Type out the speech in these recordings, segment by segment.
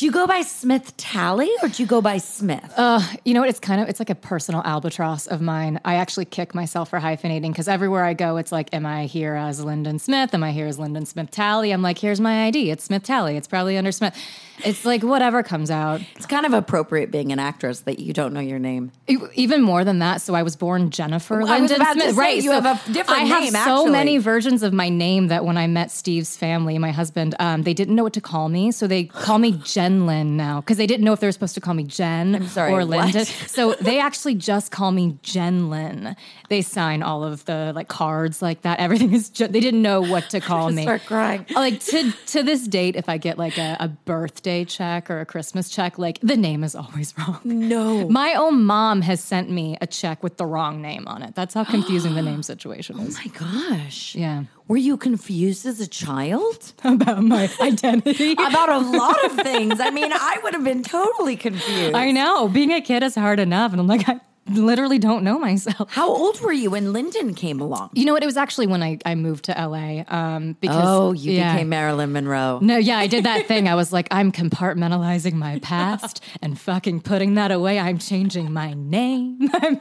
Lyndon Smith. Hi. Do you go by Smith Tally or do you go by Smith? Uh, you know what? It's kind of it's like a personal albatross of mine. I actually kick myself for hyphenating because everywhere I go, it's like, am I here as Lyndon Smith? Am I here as Lyndon Smith Tally? I'm like, here's my ID. It's Smith Tally. It's probably under Smith. It's like whatever comes out. it's kind of appropriate being an actress that you don't know your name. Even more than that, so I was born Jennifer I was Lyndon Smith. right, you so have a different I have name, so actually. many versions of my name that when I met Steve's family, my husband, um, they didn't know what to call me, so they call me Jen Lynn now because they didn't know if they were supposed to call me Jen sorry, or what? So they actually just call me Jen Lynn. They sign all of the like cards like that. Everything is. Ju- they didn't know what to call me. start crying. Oh, like to to this date, if I get like a, a birthday check or a Christmas check, like the name is always wrong. No. My own mom has sent me a check with the wrong name on it. That's how confusing the name situation is. Oh my gosh. Yeah. Were you confused as a child? About my identity. About a lot of things. I mean, I would have been totally confused. I know. Being a kid is hard enough. And I'm like, I literally don't know myself. How old were you when Lyndon came along? You know what? It was actually when I, I moved to LA. Um, because Oh, you yeah. became Marilyn Monroe. No, yeah, I did that thing. I was like, I'm compartmentalizing my past and fucking putting that away. I'm changing my name. I'm-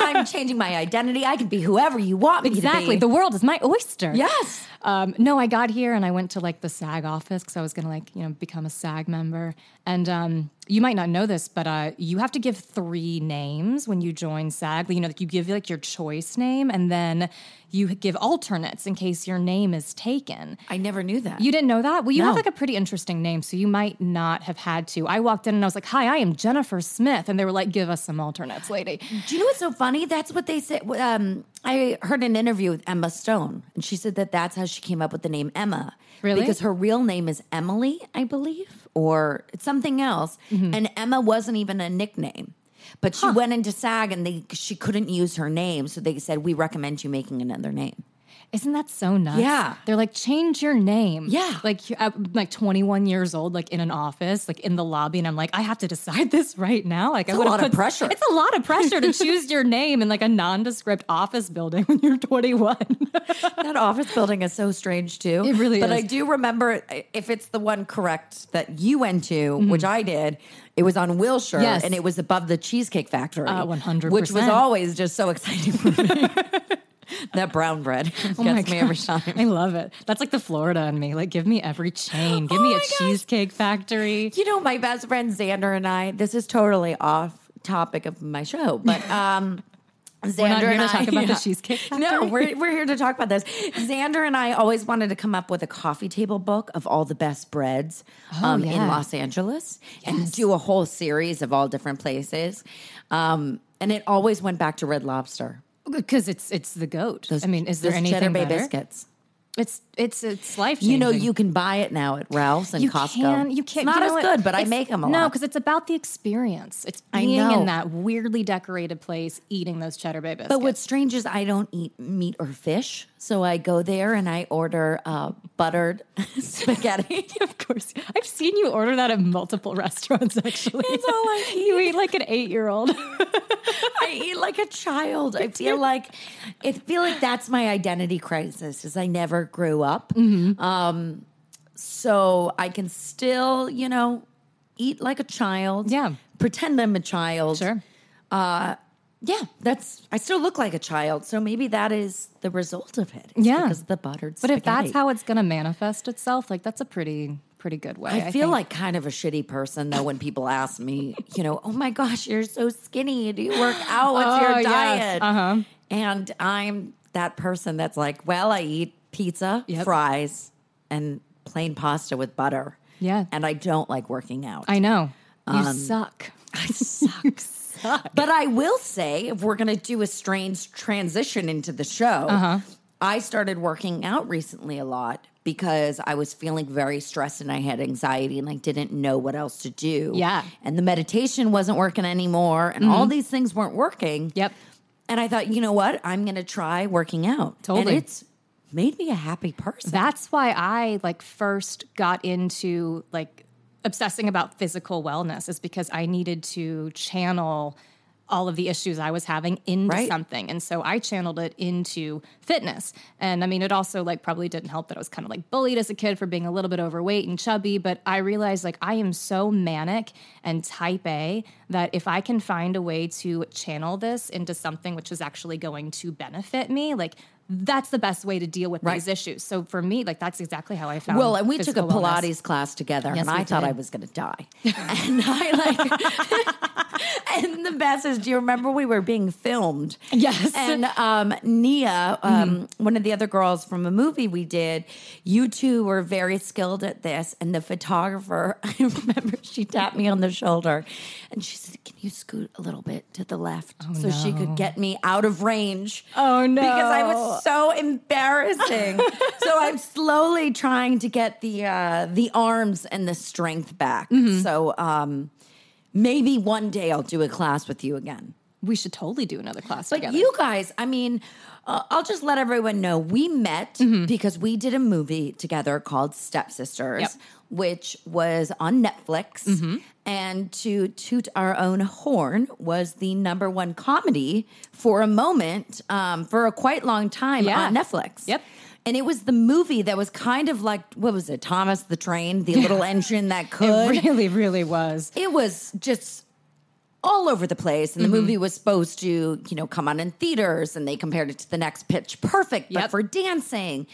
I'm changing my identity. I can be whoever you want me exactly. to be. The world is my oyster. yes. Um, no, I got here and I went to like the SAG office because I was gonna like you know become a SAG member. And um, you might not know this, but uh, you have to give three names when you join SAG. You know, like you give like your choice name, and then you give alternates in case your name is taken. I never knew that. You didn't know that? Well, you have like a pretty interesting name, so you might not have had to. I walked in and I was like, "Hi, I am Jennifer Smith," and they were like, "Give us some alternates, lady." Do you know what's so funny? That's what they said. Um, I heard an interview with Emma Stone, and she said that that's how she came up with the name Emma. Really? Because her real name is Emily, I believe, or it's something else. Mm-hmm. And Emma wasn't even a nickname. But she went into SAG and they she couldn't use her name, so they said we recommend you making another name. Isn't that so nuts? Yeah. They're like, change your name. Yeah. Like, I'm like 21 years old, like in an office, like in the lobby. And I'm like, I have to decide this right now. Like, I a lot of pressure. It's a lot of pressure to choose your name in like a nondescript office building when you're 21. that office building is so strange too. It really but is. I do remember if it's the one correct that you went to, which I did. It was on Wilshire, Mm-hmm. Yes. and it was above the Cheesecake Factory, Uh, 100%. which was always just so exciting for me. that brown bread Oh gets me every time. I love it. That's like the Florida in me. Like, give me every chain. Give me Oh a gosh. cheesecake factory. You know, my best friend Xander and I. This is totally off topic of my show, but um, Xander We're not here and to I, talk about the Cheesecake No, we're we're here to talk about this. Xander and I always wanted to come up with a coffee table book of all the best breads um, in Oh. Los Angeles and do a whole series of all different places. Um, and it always went back to Red Lobster. Because it's it's the goat. Those- I mean, is there anything Cheddar Bay better? biscuits? It's it's it's life. You know, you can buy it now at Ralph's and you Costco. Can, you can't. It's not you know as what? good, but I make them a no, lot. because it's about the experience. It's being in that weirdly decorated place, eating those cheddar bay biscuits. But what's strange is I don't eat meat or fish, so I go there and I order uh, buttered spaghetti. of course, I've seen you order that at multiple restaurants. Actually, That's all I eat. you eat like an eight-year-old. I eat like a child. I feel like I feel like that's my identity crisis. Is I never grew up, Mm-hmm. um, so I can still, you know, eat like a child. Yeah. pretend I'm a child. sure. Uh, Yeah, that's. I still look like a child, so maybe that is the result of it. It's Yeah. because of the buttered. But if that's how it's going to manifest itself, like that's a pretty pretty good way. I feel think. like kind of a shitty person though when people ask me, you know, oh my gosh, you're so skinny. Do you work out? What's Oh, your diet? Uh-huh. And I'm that person that's like, well, I eat pizza, Yep. fries, and plain pasta with butter. Yeah. And I don't like working out. I know you Um, suck. I suck. Suck. But I will say, if we're going to do a strange transition into the show, Uh-huh. I started working out recently a lot because I was feeling very stressed and I had anxiety and I didn't know what else to do. Yeah. Mm-hmm. And the meditation wasn't working anymore and all these things weren't working. Yep. And I thought, you know what? I'm going to try working out. Totally. And it's made me a happy person. That's why I like first got into like obsessing about physical wellness is because I needed to channel all of the issues I was having into Right. something. And so I channeled it into fitness. And I mean, it also like probably didn't help that I was kind of like bullied as a kid for being a little bit overweight and chubby. But I realized like I am so manic and type A that if I can find a way to channel this into something which is actually going to benefit me, like that's the best way to deal with Right. these issues. So for me, like that's exactly how I found. Well, and we took a physical wellness. Pilates class together, Yes, and I we thought did. I was going to die. and I like, and the best is, do you remember we were being filmed? Yes. And um, Nia, um, one of the other girls from a movie we did, you two were very skilled at this. And the photographer, I remember she tapped me on the shoulder, and she said, "Can you scoot a little bit to the left so she could get me out of range?" Oh, no. Because I was so embarrassing. so I'm slowly trying to get the uh, the arms and the strength back. Mm-hmm. So um, maybe one day I'll do a class with you again. we should totally do another class But together. you guys, I mean, uh, I'll just let everyone know we met because we did a movie together called Stepsisters, Yep. which was on Netflix. And to toot our own horn was the number one comedy for a moment, um, for a quite long time Yeah. on Netflix. Yep. And it was the movie that was kind of like, what was it, Thomas the Train, the little engine that could it really, really was. it was just all over the place and the Mm-hmm. movie was supposed to you know come on in theaters and they compared it to the next pitch perfect but Yep. for dancing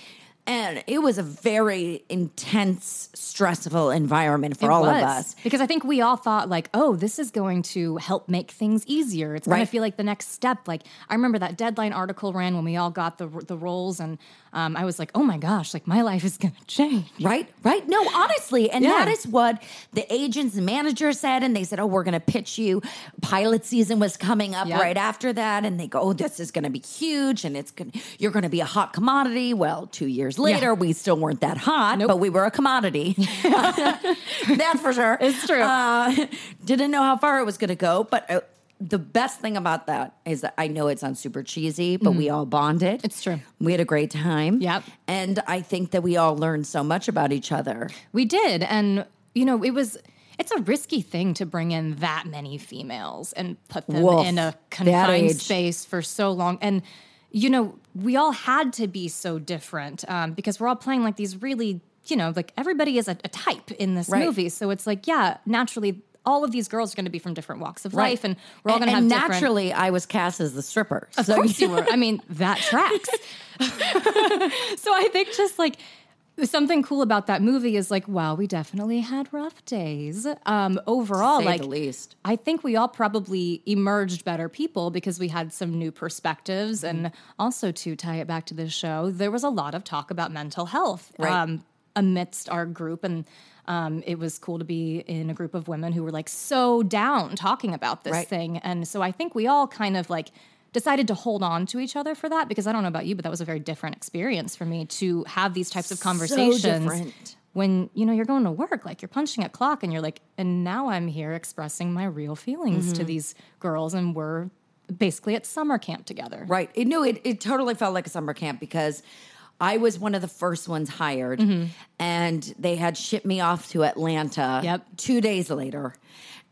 and it was a very intense stressful environment for It all was. of us Because I think we all thought like, oh, this is going to help make things easier. It's going Right. to feel like the next step. Like I remember that deadline article ran when we all got the the roles, and um, I was like, oh my gosh, like my life is going to change. Right, right. No, honestly, and Yeah. that is what the agents and managers said. And they said, "Oh, we're going to pitch you." Pilot season was coming up Yep. right after that, and they go, "Oh, this is going to be huge, and it's going you're going to be a hot commodity." Well, two years later, we still weren't that hot, but we were a commodity. That's for sure. It's true. Uh, didn't know how far it was going to go, but. Uh, the best thing about that is that I know it sounds super cheesy, but we all bonded. It's true. We had a great time. Yep. And I think that we all learned so much about each other. We did, and you know, it was. It's a risky thing to bring in that many females and put them Woof. in a confined space for so long. And you know, we all had to be so different um, because we're all playing like these really, you know, like everybody is a, a type in this Right. movie. So it's like, yeah, naturally, all of these girls are going to be from different walks of life, and we're all going to have and different. naturally, I was cast as the stripper. Of course you were. I mean, that tracks. so I think just like something cool about that movie is like, wow, we definitely had rough days. Um, overall, like the least. I think we all probably emerged better people because we had some new perspectives. Mm-hmm. And also to tie it back to this show, there was a lot of talk about mental health Right. um, amidst our group. And um, it was cool to be in a group of women who were like so down talking about this Right. thing. And so I think we all kind of like decided to hold on to each other for that because I don't know about you, but that was a very different experience for me to have these types of conversations So different. when you know you're going to work like you're punching a clock and you're like and now i'm here expressing my real feelings Mm-hmm. to these girls and we're basically at summer camp together Right. It, no, it, it totally felt like a summer camp because I was one of the first ones hired and they had shipped me off to Atlanta Yep. two days later.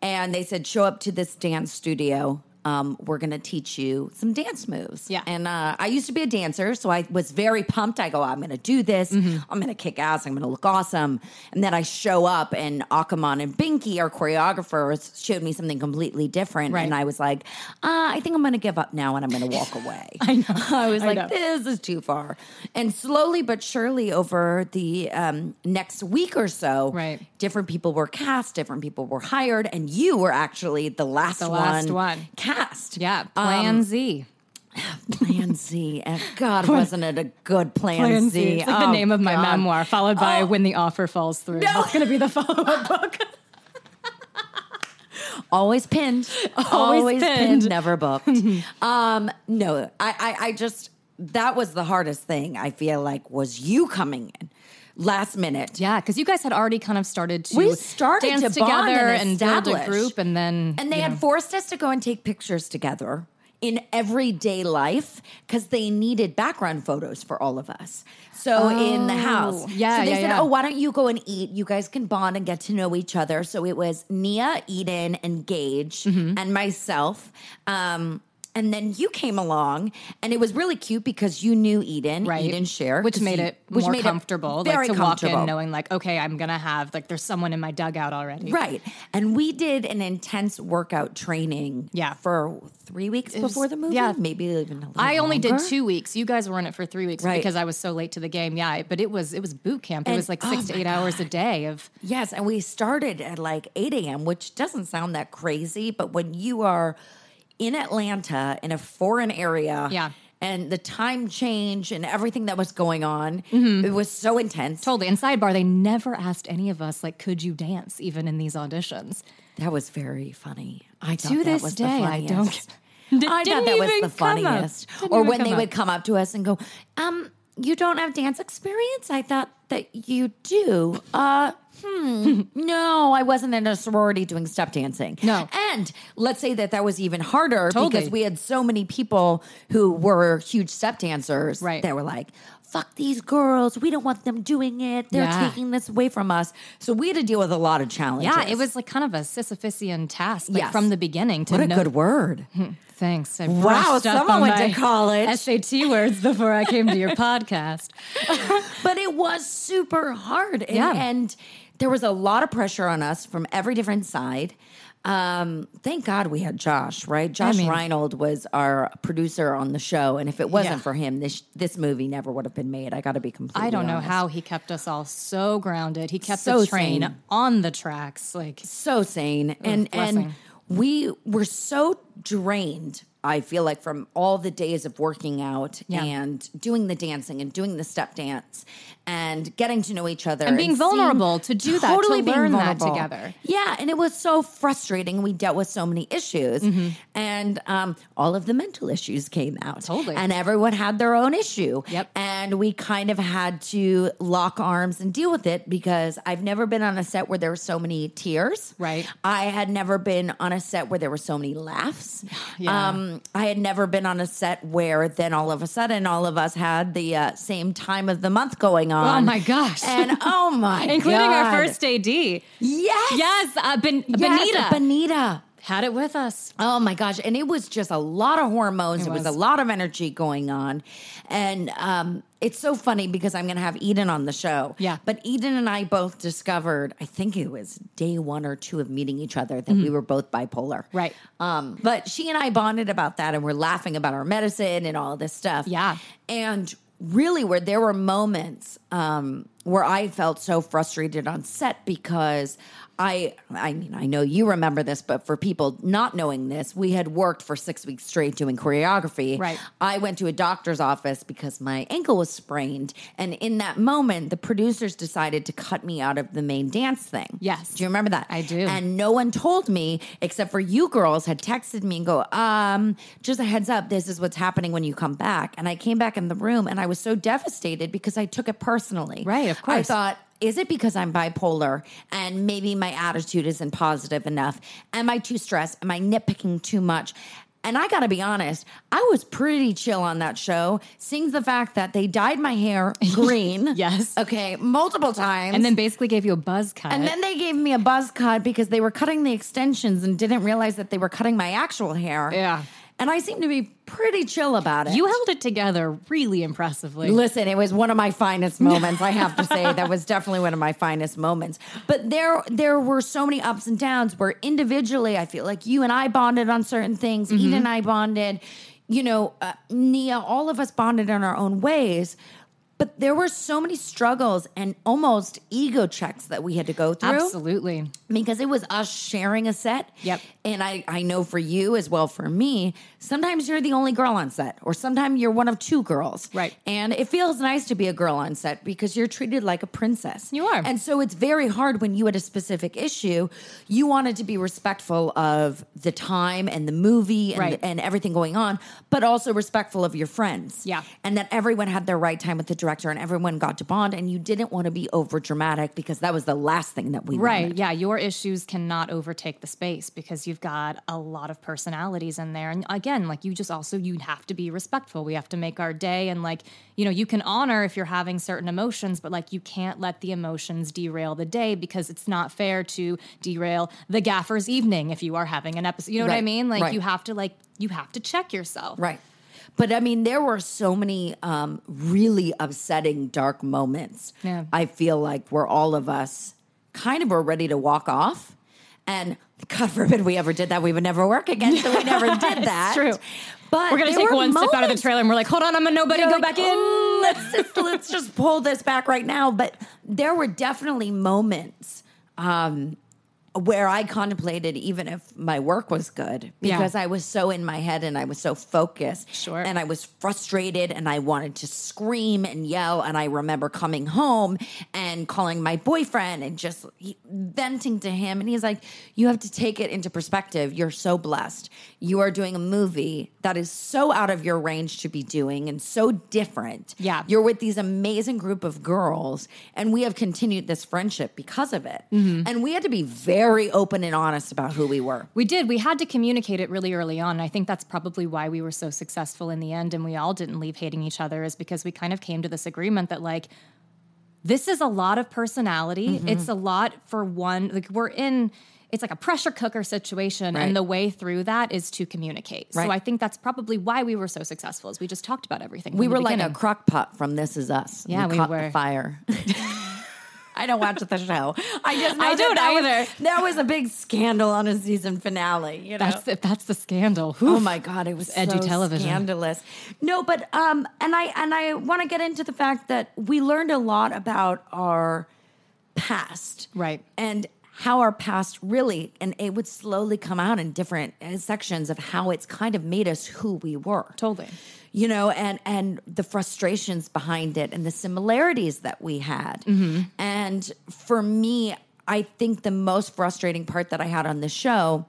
And they said, show up to this dance studio. Um, we're going to teach you some dance moves. Yeah. And uh, I used to be a dancer, so I was very pumped. I go, I'm going to do this. I'm going to kick ass. I'm going to look awesome. And then I show up, and Akaman and Binky, our choreographers, showed me something completely different. Right. And I was like, uh, I think I'm going to give up now and I'm going to walk away. I know. I was I like, know. this is too far. And slowly but surely, over the um, next week or so, Right. different people were cast, different people were hired, and you were actually the last, The one, last one. cast. Yeah plan Um, z Plan Z. God, wasn't it a good Plan, Z? it's like the Oh, name of my God. memoir followed by Oh. when the offer falls through that's going to be the follow-up book Always pinned. Always pinned. never booked. um, no, I, I, I just that was the hardest thing. I feel like was you coming in last minute. yeah because you guys had already kind of started to We started dance to bond together and and build a group and then And they had know, forced us to go and take pictures together in everyday life because they needed background photos for all of us. So in the house. Oh, yeah, So they yeah, said, yeah. oh, why don't you go and eat? You guys can bond and get to know each other. So it was Nia, Eden, and Gage, Mm-hmm. and myself. Um, and then you came along, and it was really cute because you knew Eden, Right. Eden Sher, which made it which more made it comfortable, very like to walk comfortable. in knowing, like, okay, I'm gonna have like there's someone in my dugout already. Right. And we did an intense workout training Yeah. for three weeks before the movie. yeah. Maybe even a little I only did two weeks. You guys were in it for three weeks Right. because I was so late to the game. Yeah, but it was it was boot camp. It was like oh six to my eight hours a day of Yes, and we started at like 8 a.m., which doesn't sound that crazy, but when you are in Atlanta in a foreign area, Yeah. and the time change and everything that was going on, it was so intense. totally. And sidebar, they never asked any of us like, could you dance even in these auditions? That was very funny. I thought To that this was day, the I don't. I Didn't thought that was the funniest. Or when they up. would come up to us and go, um, you don't have dance experience? I thought that you do. Uh, hmm. no, I wasn't in a sorority doing step dancing. No. And let's say that that was even harder Totally. because we had so many people who were huge step dancers Right. that were like, fuck these girls. We don't want them doing it. They're Yeah. taking this away from us. So we had to deal with a lot of challenges. Yeah, it was like kind of a Sisyphusian task, like Yes. from the beginning. To What a know- good word. Thanks. I Wow, someone on went to college. SAT words before I came to your podcast. but it was super hard. And, Yeah. and there was a lot of pressure on us from every different side. Um, thank God we had Josh, right? Josh mean- Reinold was our producer on the show, and if it wasn't Yeah. for him, this this movie never would have been made. I got to be completely. I don't know how he kept us all so grounded. He kept So the train sane. on the tracks. Like so sane and and blessing. we were so drained i feel like from all the days of working out Yeah. and doing the dancing and doing the step dance and getting to know each other And being seeing- vulnerable to do that, to being that vulnerable. together. yeah and it was so frustrating we dealt with so many issues and um, all of the mental issues came out Totally. and everyone had their own issue Yep. and we kind of had to lock arms and deal with it because I've never been on a set where there were so many tears. Right. I had never been on a set where there were so many laughs. Yeah. Um, I had never been on a set where then all of a sudden all of us had the uh, same time of the month going on. Oh my gosh. And oh my including our first AD. Yes. Yes, uh, ben- Yes, Benita Benita. had it with us. Oh my gosh. And it was just a lot of hormones. It It was, was. a lot of energy going on. And um, it's so funny because I'm going to have Eden on the show. Yeah. But Eden and I both discovered, I think it was day one or two of meeting each other, that we were both bipolar. Mm-hmm. Right. Um, but she and I bonded about that and we're laughing about our medicine and all this stuff. Yeah. And really, where there were moments um, where I felt so frustrated on set because I, I mean, I know you remember this, but for people not knowing this, we had worked for six weeks straight doing choreography. Right. I went to a doctor's office because my ankle was sprained. And in that moment, the producers decided to cut me out of the main dance thing. Yes. Do you remember that? I do. And no one told me except for you girls had texted me and go, um, just a heads up, this is what's happening when you come back. And I came back in the room and I was so devastated because I took it personally. Right, of course. I thought, is it because I'm bipolar and maybe my attitude isn't positive enough? Am I too stressed? Am I nitpicking too much? And I gotta be honest, I was pretty chill on that show, seeing the fact that they dyed my hair green. Yes. Okay, multiple times. And then basically gave you a buzz cut. And then they gave me a buzz cut because they were cutting the extensions and didn't realize that they were cutting my actual hair. Yeah. And I seem to be pretty chill about it. you held it together really impressively. Listen, it was one of my finest moments. I have to say that was definitely one of my finest moments. But there, there were so many ups and downs where individually, I feel like you and I bonded on certain things. Mm-hmm. Eden and I bonded. You know, uh, Nia, all of us bonded in our own ways. But there were so many struggles and almost ego checks that we had to go through Absolutely. because it was us sharing a set. Yep. And I, I know for you as well for me, sometimes you're the only girl on set, or sometimes you're one of two girls. Right. And it feels nice to be a girl on set because you're treated like a princess. You are. And so it's very hard when you had a specific issue, you wanted to be respectful of the time and the movie and, Right. and everything going on, but also respectful of your friends. Yeah. And that everyone had their right time with the director and everyone got to bond and you didn't want to be over dramatic because that was the last thing that we Right. wanted. Yeah. Your issues cannot overtake the space because you've got a lot of personalities in there. And again, like you just also, you have to be respectful. We have to make our day. And like, you know, you can honor if you're having certain emotions, but like you can't let the emotions derail the day because it's not fair to derail the gaffer's evening if you are having an episode. You know what I mean? Like Right. you have to, like, you have to check yourself. Right. But I mean, there were so many um, really upsetting, dark moments. Yeah. I feel like where all of us kind of were ready to walk off. And God forbid we ever did that. We would never work again. So we never did that. true. But We're going to take one step out of the trailer and we're like, hold on, I'm a nobody, go like, back in. "Oh, let's just let's just pull this back right now. But there were definitely moments um, where I contemplated even if my work was good Yeah. because I was so in my head and I was so focused. Sure. And I was frustrated and I wanted to scream and yell. And I remember coming home and calling my boyfriend and just venting to him. And he's like, You have to take it into perspective. You're so blessed. You are doing a movie that is so out of your range to be doing and so different. Yeah. You're with these amazing group of girls, and we have continued this friendship because of it. Mm-hmm. And we had to be very open and honest about who we were. We did. We had to communicate it really early on. And I think that's probably why we were so successful in the end and we all didn't leave hating each other, is because we kind of came to this agreement that, like, this is a lot of personality. Mm-hmm. It's a lot for one. Like, we're in. It's like a pressure cooker situation, Right. and the way through that is to communicate. So I think that's probably why we were so successful. Is we just talked about everything. We were like a crock pot from This Is Us. Yeah, we caught were. the fire. I don't watch the show. I just I don't that was- either. that was a big scandal on a season finale. You know, That's the, that's the scandal. Oh my god, it was Edu so television. scandalous. No, but um, and I and I want to get into the fact that we learned a lot about our past, Right. and how our past really, and it would slowly come out in different uh, sections of how it's kind of made us who we were. Totally. You know, and and the frustrations behind it, and the similarities that we had, Mm-hmm. and for me, I think the most frustrating part that I had on the show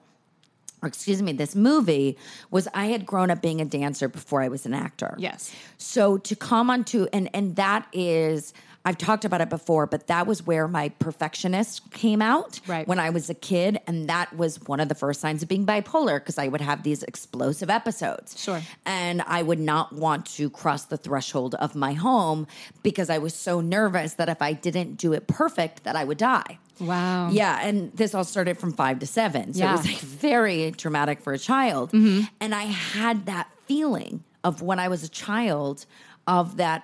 or excuse me, this movie was I had grown up being a dancer before I was an actor. Yes. So to come onto and and that is I've talked about it before, but that was where my perfectionist came out Right. when I was a kid. And that was one of the first signs of being bipolar because I would have these explosive episodes. Sure. And I would not want to cross the threshold of my home because I was so nervous that if I didn't do it perfect, that I would die. Wow. Yeah, and this all started from five to seven. So Yeah. it was like very traumatic for a child. Mm-hmm. And I had that feeling of when I was a child of that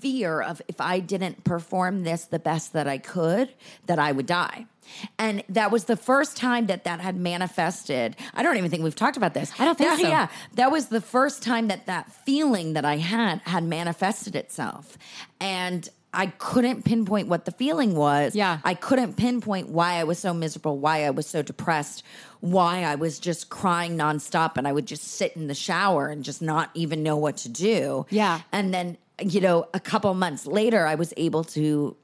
fear of if I didn't perform this the best that I could, that I would die. And that was the first time that that had manifested. I don't even think we've talked about this. I don't think That- so. Yeah, that was the first time that that feeling that I had had manifested itself. And I couldn't pinpoint what the feeling was. Yeah. I couldn't pinpoint why I was so miserable, why I was so depressed, why I was just crying nonstop and I would just sit in the shower and just not even know what to do. Yeah. And then, you know, a couple months later, I was able to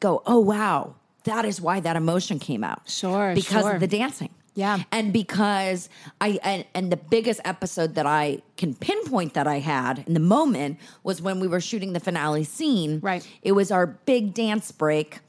go, oh, wow, that is why that emotion came out. Sure, Because sure. of the dancing. Yeah. And because I and, and the biggest episode that I can pinpoint that I had in the moment was when we were shooting the finale scene. Right. It was our big dance break.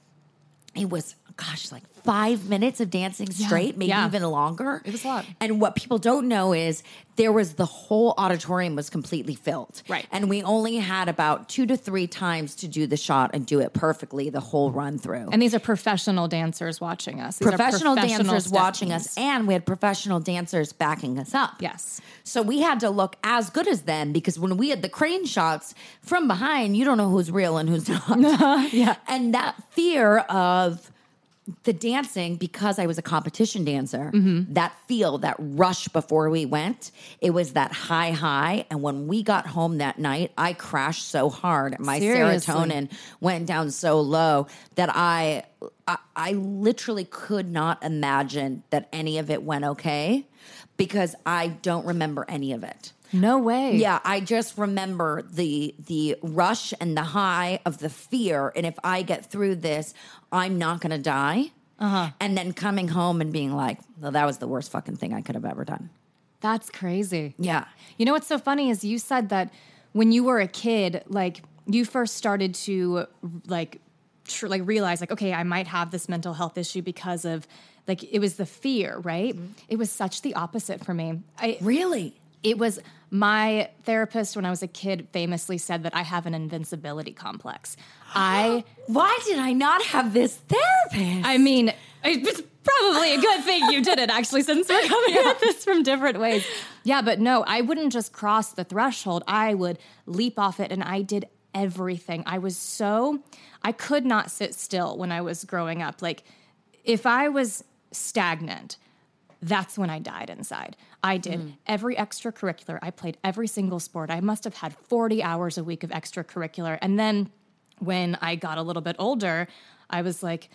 It was gosh, like five minutes of dancing straight, maybe yeah. even longer. It was a lot. And what people don't know is there was the whole auditorium was completely filled. Right. And we only had about two to three times to do the shot and do it perfectly the whole run through And these are professional dancers watching us. These professional, professional dancers watching us, and we had professional dancers backing us up. Yes. So we had to look as good as them because when we had the crane shots from behind, you don't know who's real and who's not. Yeah. And that fear of the dancing, because I was a competition dancer, Mm-hmm. that feel, that rush before we went, it was that high, high. And when we got home that night, I crashed so hard. My Seriously. serotonin went down so low that I, I I literally could not imagine that any of it went okay because I don't remember any of it. No way. Yeah, I just remember the the rush and the high of the fear and if I get through this, I'm not going to die. Uh-huh. And then coming home and being like, "Well, that was the worst fucking thing I could have ever done." That's crazy. Yeah. You know what's so funny is you said that when you were a kid, like you first started to like tr- like realize like okay, I might have this mental health issue because of like it was the fear, right? It was such the opposite for me. I Really? it was my therapist when I was a kid famously said that I have an invincibility complex. I Why did I not have this therapist? I mean, it's probably a good thing you did it actually since we're coming at this from different ways. Yeah, but no, I wouldn't just cross the threshold. I would leap off it and I did everything. I was so I could not sit still when I was growing up. Like if I was stagnant, that's when I died inside. I did every extracurricular. I played every single sport. I must have had 40 hours a week of extracurricular. And then when I got a little bit older, I was like,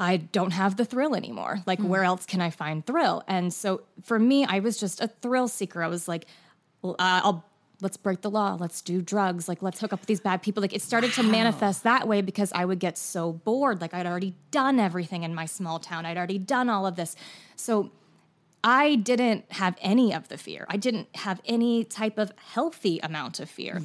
I don't have the thrill anymore. Like, where else can I find thrill? And so for me, I was just a thrill seeker. I was like, uh, I'll let's break the law. Let's do drugs. Like, let's hook up with these bad people. Like, it started to manifest that way because I would get so bored. Like, I'd already done everything in my small town. I'd already done all of this. So I didn't have any of the fear. I didn't have any type of healthy amount of fear.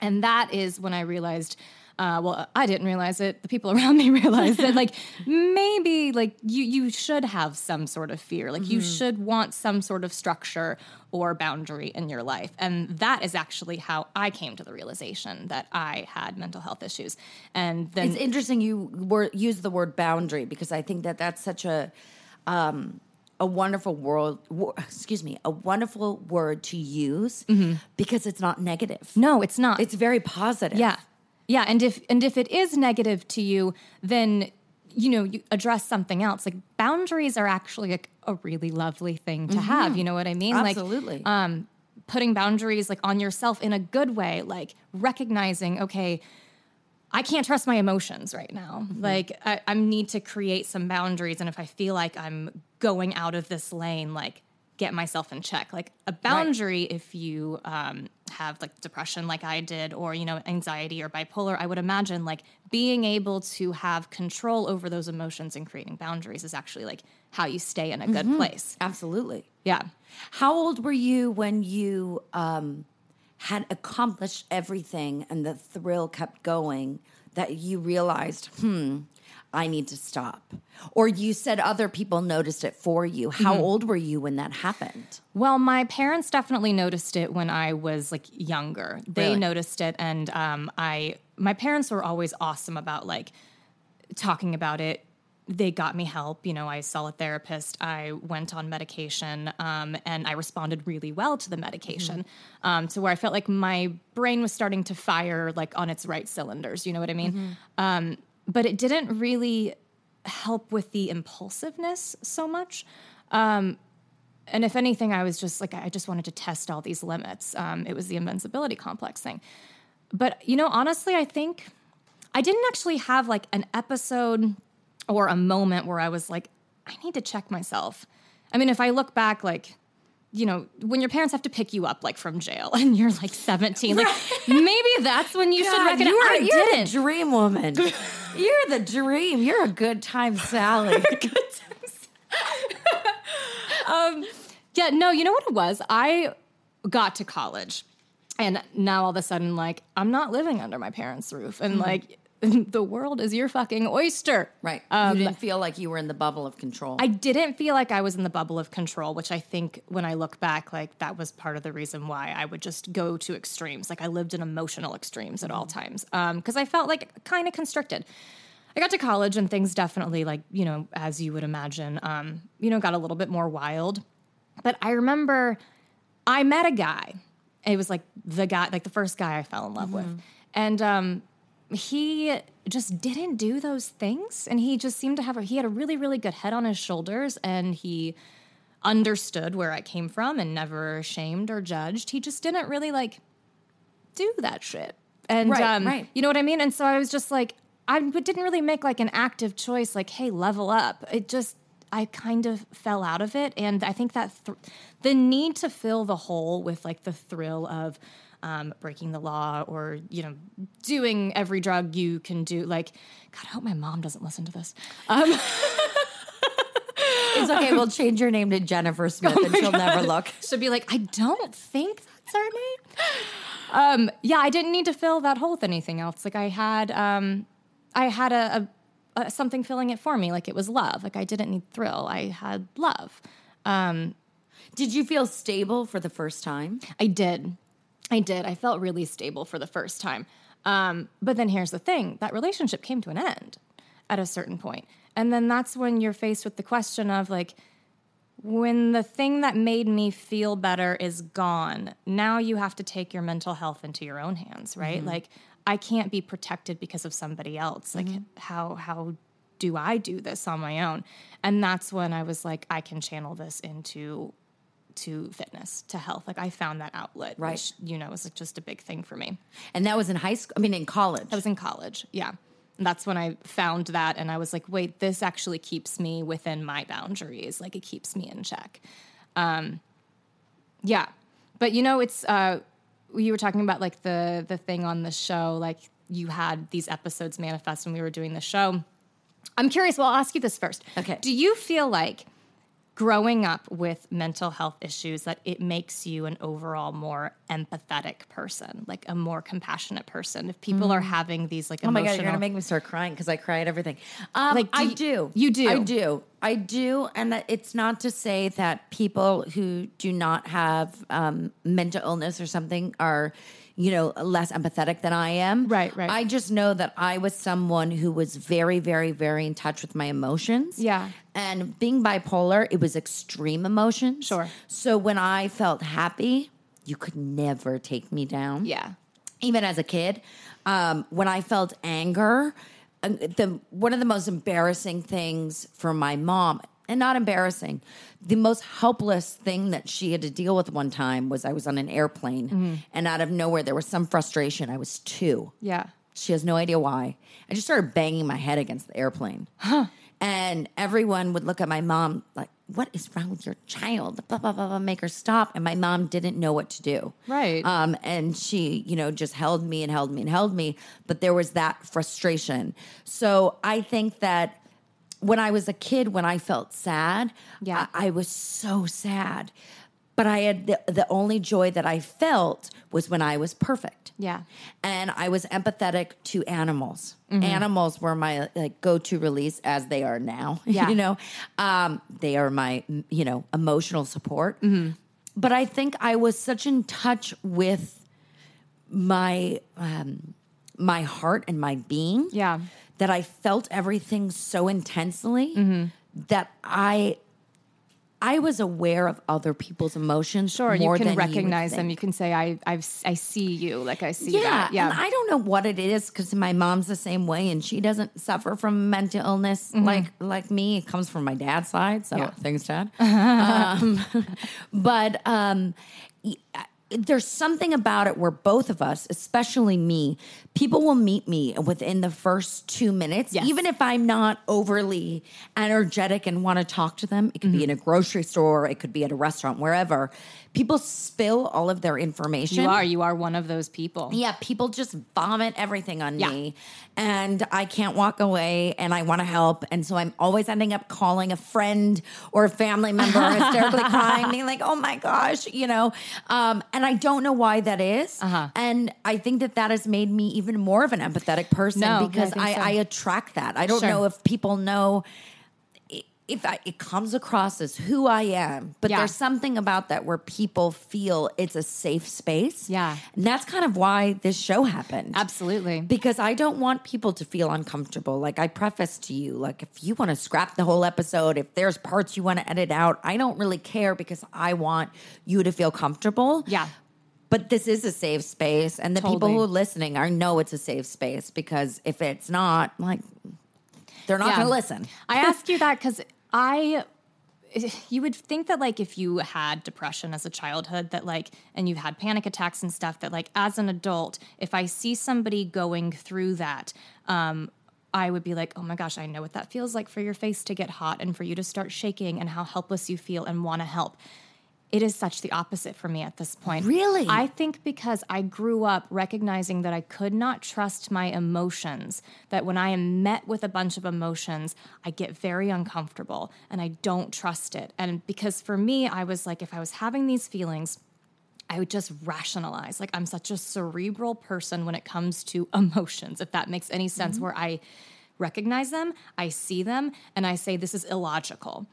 And that is when I realized, uh, well, I didn't realize it. The people around me realized that, like, maybe like you you should have some sort of fear. Like, you should want some sort of structure or boundary in your life. And that is actually how I came to the realization that I had mental health issues. And then It's interesting you were use the word boundary because I think that that's such a um, a wonderful world. wo- excuse me, a wonderful word to use because it's not negative. no, it's not. It's very positive. Yeah. Yeah, and if and if it is negative to you, then you know, you address something else. Like boundaries are actually a, a really lovely thing to have, you know what I mean? Absolutely. Like um putting boundaries like on yourself in a good way, like recognizing, okay, I can't trust my emotions right now. Like I, I need to create some boundaries, and if I feel like I'm going out of this lane, like get myself in check. Like a boundary, if you um, have like depression, like I did, or you know anxiety or bipolar, I would imagine like being able to have control over those emotions and creating boundaries is actually like how you stay in a good place. absolutely. Yeah. How old were you when you um, had accomplished everything and the thrill kept going that you realized, hmm, I need to stop? Or you said other people noticed it for you. How old were you when that happened? Well, my parents definitely noticed it when I was like younger. They Really? noticed it, and um, I my parents were always awesome about like talking about it. They got me help. You know, I saw a therapist. I went on medication, um, and I responded really well to the medication, um, to where I felt like my brain was starting to fire like on its right cylinders. You know what I mean? Um, but it didn't really help with the impulsiveness so much and if anything, I was just like, I just wanted to test all these limits. Um, it was the invincibility complex thing. But, you know, honestly, I think I didn't actually have like an episode or a moment where I was like, I need to check myself. I mean, if I look back, like, you know, when your parents have to pick you up like from jail and you're like 17, like maybe that's when you should recognize. you are, I you're didn't. the dream woman. you're the dream. You're a good time, Sally. Um, yeah, no, you know what it was? I got to college and now all of a sudden, like, I'm not living under my parents' roof. And mm-hmm. like, the world is your fucking oyster. right. Um, you didn't feel like you were in the bubble of control. I didn't feel like I was in the bubble of control, which I think when I look back, like that was part of the reason why I would just go to extremes. Like I lived in emotional extremes at all times because I felt like kind of constricted. I got to college and things definitely, like, you know, as you would imagine, um, you know, got a little bit more wild. But I remember I met a guy. It was like the guy, like the first guy I fell in love with. And um, he just didn't do those things. And he just seemed to have, a, he had a really, really good head on his shoulders and he understood where I came from and never shamed or judged. He just didn't really like do that shit. And Right, um, right. you know what I mean? And so I was just like, I didn't really make like an active choice, like, hey, level up. It just, I kind of fell out of it. And I think that th- the need to fill the hole with like the thrill of um, breaking the law or, you know, doing every drug you can do. Like, God, I hope my mom doesn't listen to this. Um, it's okay. We'll change your name to Jennifer Smith Oh and she'll never look. she'll be like, I don't think that's her name. um, yeah, I didn't need to fill that hole with anything else. Like I had, um, I had a, a, a something filling it for me. Like it was love. Like I didn't need thrill. I had love. Did you feel stable for the first time? I did. I did. I felt really stable for the first time. Um, but then here's the thing that relationship came to an end at a certain point. And then that's when you're faced with the question of like, when the thing that made me feel better is gone, now you have to take your mental health into your own hands, right? Like, I can't be protected because of somebody else. Like, how, how, do I do this on my own? And that's when I was like, I can channel this into to fitness, to health. Like I found that outlet, Right. which you know was like just a big thing for me. And that was in high school. I mean, in college. I was in college, yeah. And that's when I found that, and I was like, wait, this actually keeps me within my boundaries. Like it keeps me in check. Um, yeah, but you know, it's uh, you were talking about like the the thing on the show, like you had these episodes manifest when we were doing the show. I'm curious. Well, I'll ask you this first. Okay. Do you feel like growing up with mental health issues that it makes you an overall more empathetic person, like a more compassionate person? If people are having these like Oh my god, you're gonna make me start crying because I cry at everything. Um, Like, do I you- do. you do? I do. I do, and that it's not to say that people who do not have um, mental illness or something are, you know, less empathetic than I am. Right, right. I just know that I was someone who was very, very, very in touch with my emotions. Yeah. and being bipolar, it was extreme emotions. Sure. So when I felt happy, you could never take me down yeah, even as a kid, um, when I felt anger, the one of the most embarrassing things for my mom, and not embarrassing, the most helpless thing that she had to deal with one time was I was on an airplane, and out of nowhere there was some frustration. I was two. yeah. She has no idea why. I just started banging my head against the airplane. And everyone would look at my mom like, what is wrong with your child? Blah, blah, blah, blah, make her stop. And my mom didn't know what to do. Right. Um, and she, you know, just held me and held me and held me. But there was that frustration. So I think that when I was a kid, when I felt sad, Yeah. I, I was so sad. But I had the, the only joy that I felt was when I was perfect Yeah. and I was empathetic to animals. Mm-hmm. Animals were my like go-to release as they are now. Yeah. you know, um, they are my you know emotional support. Mm-hmm. But I think I was such in touch with my um, my heart and my being. Yeah. That I felt everything so intensely Mm-hmm. that I. I was aware of other people's emotions. Sure, you can recognize them. You can say, "I, I've, I see you." Like I see Yeah, that. Yeah, and I don't know what it is because my mom's the same way, and she doesn't suffer from mental illness like like me. It comes from my dad's side, so Mm-hmm. Yeah. thanks, Dad. um, but um, there's something about it where both of us, especially me, people will meet me within the first two minutes, Yes. even if I'm not overly energetic and want to talk to them. It could Mm-hmm. be in a grocery store, it could be at a restaurant, wherever. People spill all of their information. you are. You are one of those people. Yeah, people just vomit everything on Yeah. me, and I can't walk away, and I want to help, and so I'm always ending up calling a friend or a family member, hysterically crying, being like, "Oh my gosh," you know, um, and I don't know why that is. Uh-huh. and I think that that has made me even more of an empathetic person No, because I I, so. I attract that. I don't Sure. know if people know. I- If I, it comes across as who I am, but Yeah. there's something about that where people feel it's a safe space. Yeah. And that's kind of why this show happened. Absolutely. Because I don't want people to feel uncomfortable. Like I preface to you, like if you want to scrap the whole episode, if there's parts you want to edit out, I don't really care because I want you to feel comfortable. Yeah. But this is a safe space, and the people who are listening are know it's a safe space because if it's not, like, they're not Yeah. going to listen. I ask you that because I, you would think that like if you had depression as a childhood, that like, and you've had panic attacks and stuff, that like as an adult, if I see somebody going through that, um, I would be like, oh my gosh, I know what that feels like for your face to get hot and for you to start shaking and how helpless you feel and want to help. It is such the opposite for me at this point. Really? I think because I grew up recognizing that I could not trust my emotions, that when I am met with a bunch of emotions, I get very uncomfortable and I don't trust it. And because for me, I was like, if I was having these feelings, I would just rationalize. Like I'm such a cerebral person when it comes to emotions, if that makes any sense, mm-hmm. where I recognize them, I see them, and I say, this is illogical.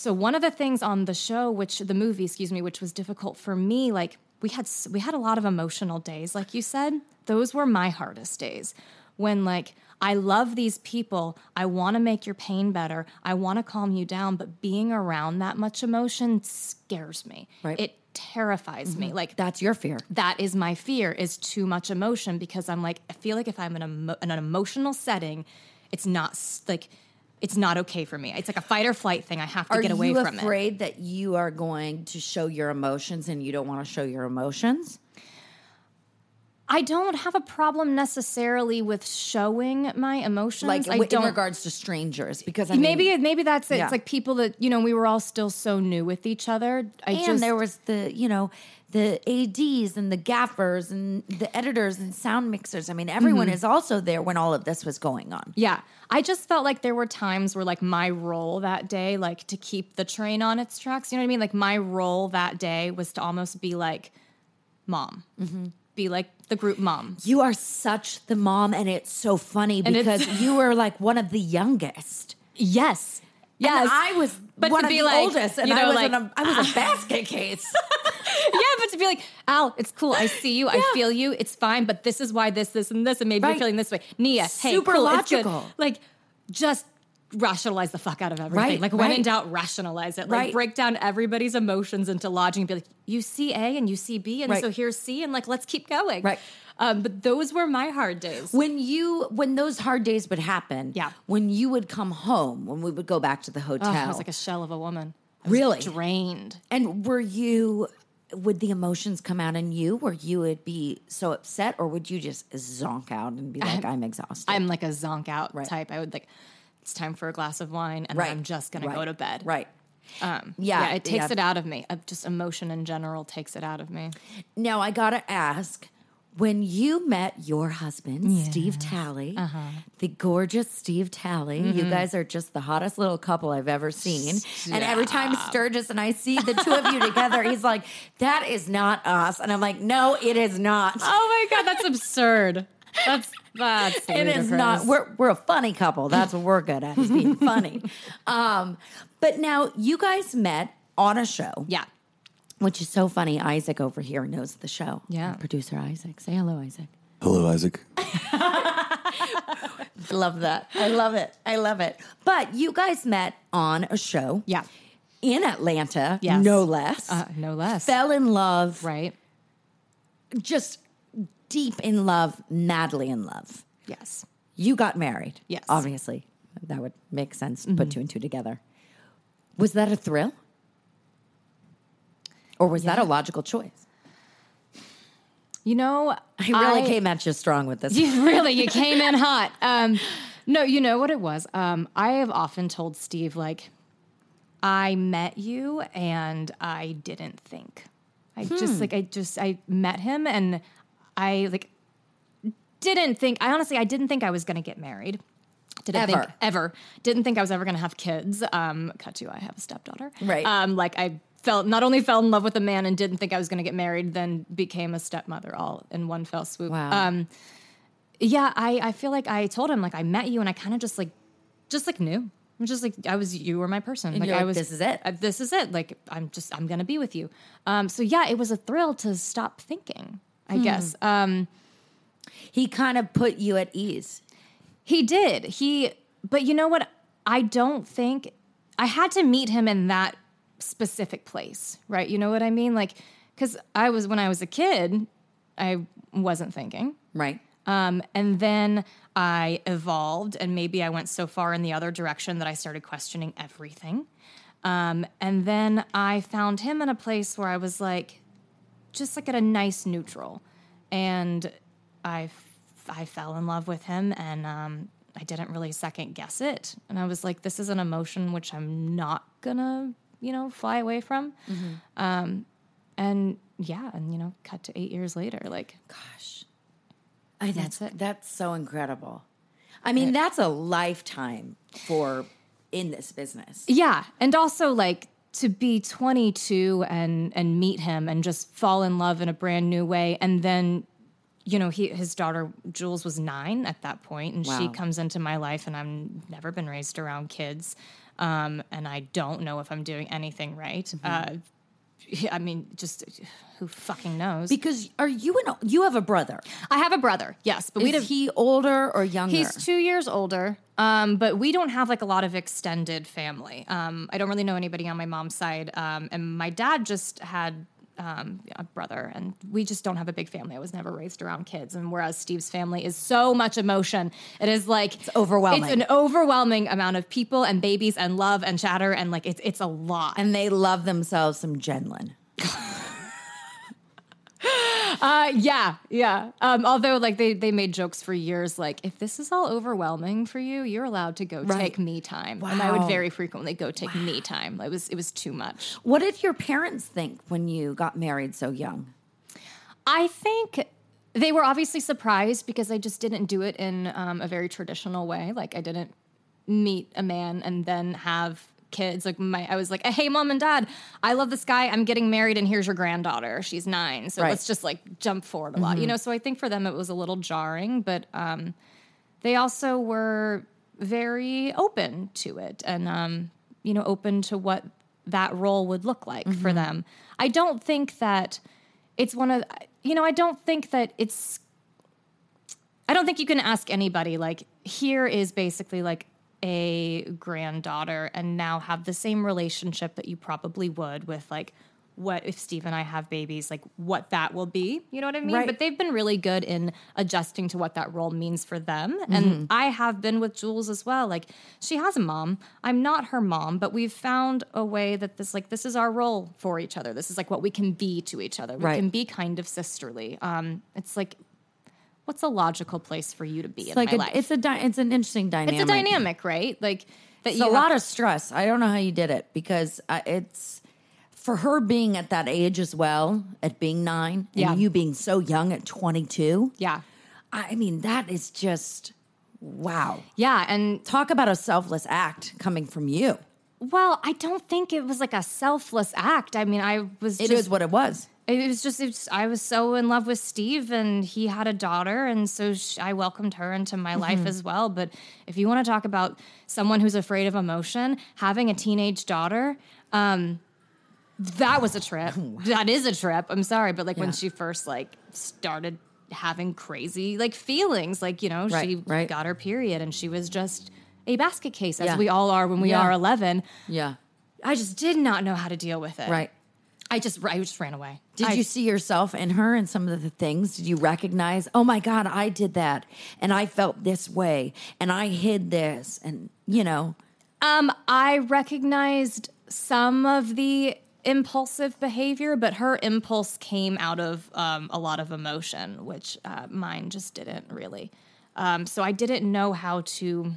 So one of the things on the show, which the movie, excuse me, which was difficult for me, like we had we had a lot of emotional days, like you said. Those were my hardest days. When like I love these people, I want to make your pain better, I want to calm you down, but being around that much emotion scares me. Right. It terrifies me. Mm-hmm. Like That's your fear. that is my fear is too much emotion because I'm like I feel like if I'm in, a, in an emotional setting, it's not like it's not okay for me. It's like a fight or flight thing. I have to Are get away from it. Are you afraid that you are going to show your emotions and you don't want to show your emotions? I don't have a problem necessarily with showing my emotions. Like I in don't. regards to strangers, because I mean, maybe maybe that's it. Yeah. It's like people that you know we were all still so new with each other. I and just there was the you know the ads and the gaffers and the editors and sound mixers i mean everyone Mm-hmm. is also there when all of this was going on Yeah. I just felt like there were times where like my role that day, like to keep the train on its tracks, you know what I mean? Like my role that day was to almost be like mom, Mm-hmm. Be like the group mom. you are such the mom and it's so funny And because you were like one of the youngest Yes. yes Yes. i was But one to of be the like, oldest and you i was like- a, i was a basket case yeah, but to be like, Al, it's cool. I see you. I feel you. It's fine. But this is why this, this, and this, and maybe Right. you're feeling this way. Nia, hey, Super cool, it's good. logical. Like, just rationalize the fuck out of everything. Right, like, when in doubt, rationalize it. Like, Right. break down everybody's emotions into logic and be like, you see A and you see B, and Right. so here's C, and like, let's keep going. Right. Um, but those were my hard days. when you when those hard days would happen Yeah. when you would come home when we would go back to the hotel Oh, I was like a shell of a woman. Really? drained. And were you would the emotions come out in you where you would be so upset or would you just zonk out and be like I'm exhausted? I'm like a zonk out Right. type. I would like, it's time for a glass of wine, and right. I'm just gonna go to bed. Right. Um, Yeah, yeah, it takes yeah. it out of me. Uh, just emotion in general takes it out of me. Now I got to ask when you met your husband, Steve Talley, Uh-huh. the gorgeous Steve Talley, you Mm-hmm. guys are just the hottest little couple I've ever seen. And every time Sturgis and I see the two of you together, he's like, that is not us. And I'm like, no, it is not. Oh my god, that's absurd. That's that's it It is not. We're we're a funny couple. That's what we're good at is being funny. Um, but now you guys met on a show, yeah. which is so funny. Isaac over here knows the show. Yeah. producer Isaac. Say hello, Isaac. Hello, Isaac. Love that. I love it. I love it. But you guys met on a show, Yeah. in Atlanta, Yes. no less. Uh, no less. Fell in love, right. just deep in love, madly in love. Yes. You got married. Yes. Obviously. That would make sense to put two and two together. Was that a thrill? Or was that a logical choice? You know, I really came at you strong with this. You really, you came in hot. Um, no, you know what it was. Um, I have often told Steve, like, I met you and I didn't think. I just like I just I met him and I like didn't think. I honestly I didn't think I was going to get married. Didn't think Ever. ever. Didn't think I was ever going to have kids. Um, cut to I have a stepdaughter. Right. Um, like I felt not only fell in love with a man and didn't think I was going to get married, then became a stepmother all in one fell swoop. Wow. Um, yeah, I, I feel like I told him like I met you and I kind of just like just like knew. I'm just like I was you were my person. Like I was "This is it." uh, this is it. Like I'm just I'm gonna be with you. Um, so yeah, it was a thrill to stop thinking. I Hmm. guess um, He kind of put you at ease. he did. He, but you know what? I don't think I had to meet him in that specific place, right? You know what I mean? Like, because I was when I was a kid, I wasn't thinking. Right. Um, and then I evolved, and maybe I went so far in the other direction that I started questioning everything. Um, and then I found him in a place where I was like, just like at a nice neutral. And I, I fell in love with him, and um, I didn't really second guess it. And I was like, this is an emotion which I'm not gonna, you know, fly away from. Um, and yeah, and you know, cut to eight years later, like Gosh. I, that's That's it. That's so incredible. I mean, that's a lifetime for in this business. Yeah, and also like to be 22 and and meet him and just fall in love in a brand new way. And then you know he his daughter Jules was 9 at that point and she comes into my life and I've never been raised around kids um, and I don't know if I'm doing anything right. Uh, I mean just who fucking knows Because are you an you have a brother? I have a brother yes but we Is he older or younger? He's two years older, um, but we don't have like a lot of extended family. Um, I don't really know anybody on my mom's side, um, and my dad just had um, a brother, and we just don't have a big family. I was never raised around kids, and whereas Steve's family is so much emotion, it is like it's overwhelming. It's an overwhelming amount of people and babies and love and chatter, and like it's it's a lot. and they love themselves some Jen Lynn. Uh, yeah, yeah. Um, although, like they they made jokes for years, like if this is all overwhelming for you, you're allowed to go take me time, and I would very frequently go take me time. It was it was too much. What did your parents think when you got married so young? I think they were obviously surprised because I just didn't do it in um, a very traditional way. Like I didn't meet a man and then have kids. Like my, I was like, hey, mom and dad, I love this guy. I'm getting married, and here's your granddaughter. She's nine, so Right. let's just like jump forward a lot, you know. So I think for them it was a little jarring, but um, they also were very open to it, and um, you know, open to what that role would look like for them. I don't think that it's one of you know i don't think that it's i don't think you can ask anybody like here is basically like a granddaughter and now have the same relationship that you probably would with like what if Steve and I have babies, like what that will be. You know what I mean? Right. But they've been really good in adjusting to what that role means for them. And I have been with Jules as well. Like she has a mom. I'm not her mom, but we've found a way that this like this is our role for each other. This is like what we can be to each other. We Right. can be kind of sisterly. Um it's like what's a logical place for you to be in It's like my a, life? it's a dy- it's an interesting dynamic. It's a dynamic, right? Like that It's you a have- lot of stress. I don't know how you did it because uh, it's for her being at that age as well, at being nine, and Yeah. you being so young at 22. Yeah. I mean, that is just wow. Yeah, and Talk about a selfless act coming from you. well, I don't think it was like a selfless act. I mean, I was It is just what it was. It was just it's, I was so in love with Steve and he had a daughter and so sh I welcomed her into my Mm-hmm. life as well but if you want to talk about someone who's afraid of emotion having a teenage daughter um that was a trip that is a trip I'm sorry but like when she first like started having crazy like feelings like you know she Right, right. got her period and she was just a basket case as Yeah. we all are when we Yeah. are 11 Yeah. I just did not know how to deal with it Right. I just I just ran away Did I- you see yourself in her and some of the things? Did you recognize, oh my God, I did that and I felt this way and I hid this and, you know, Um, I recognized some of the impulsive behavior, but her impulse came out of um, a lot of emotion, which uh, mine just didn't really. Um, so I didn't know how to.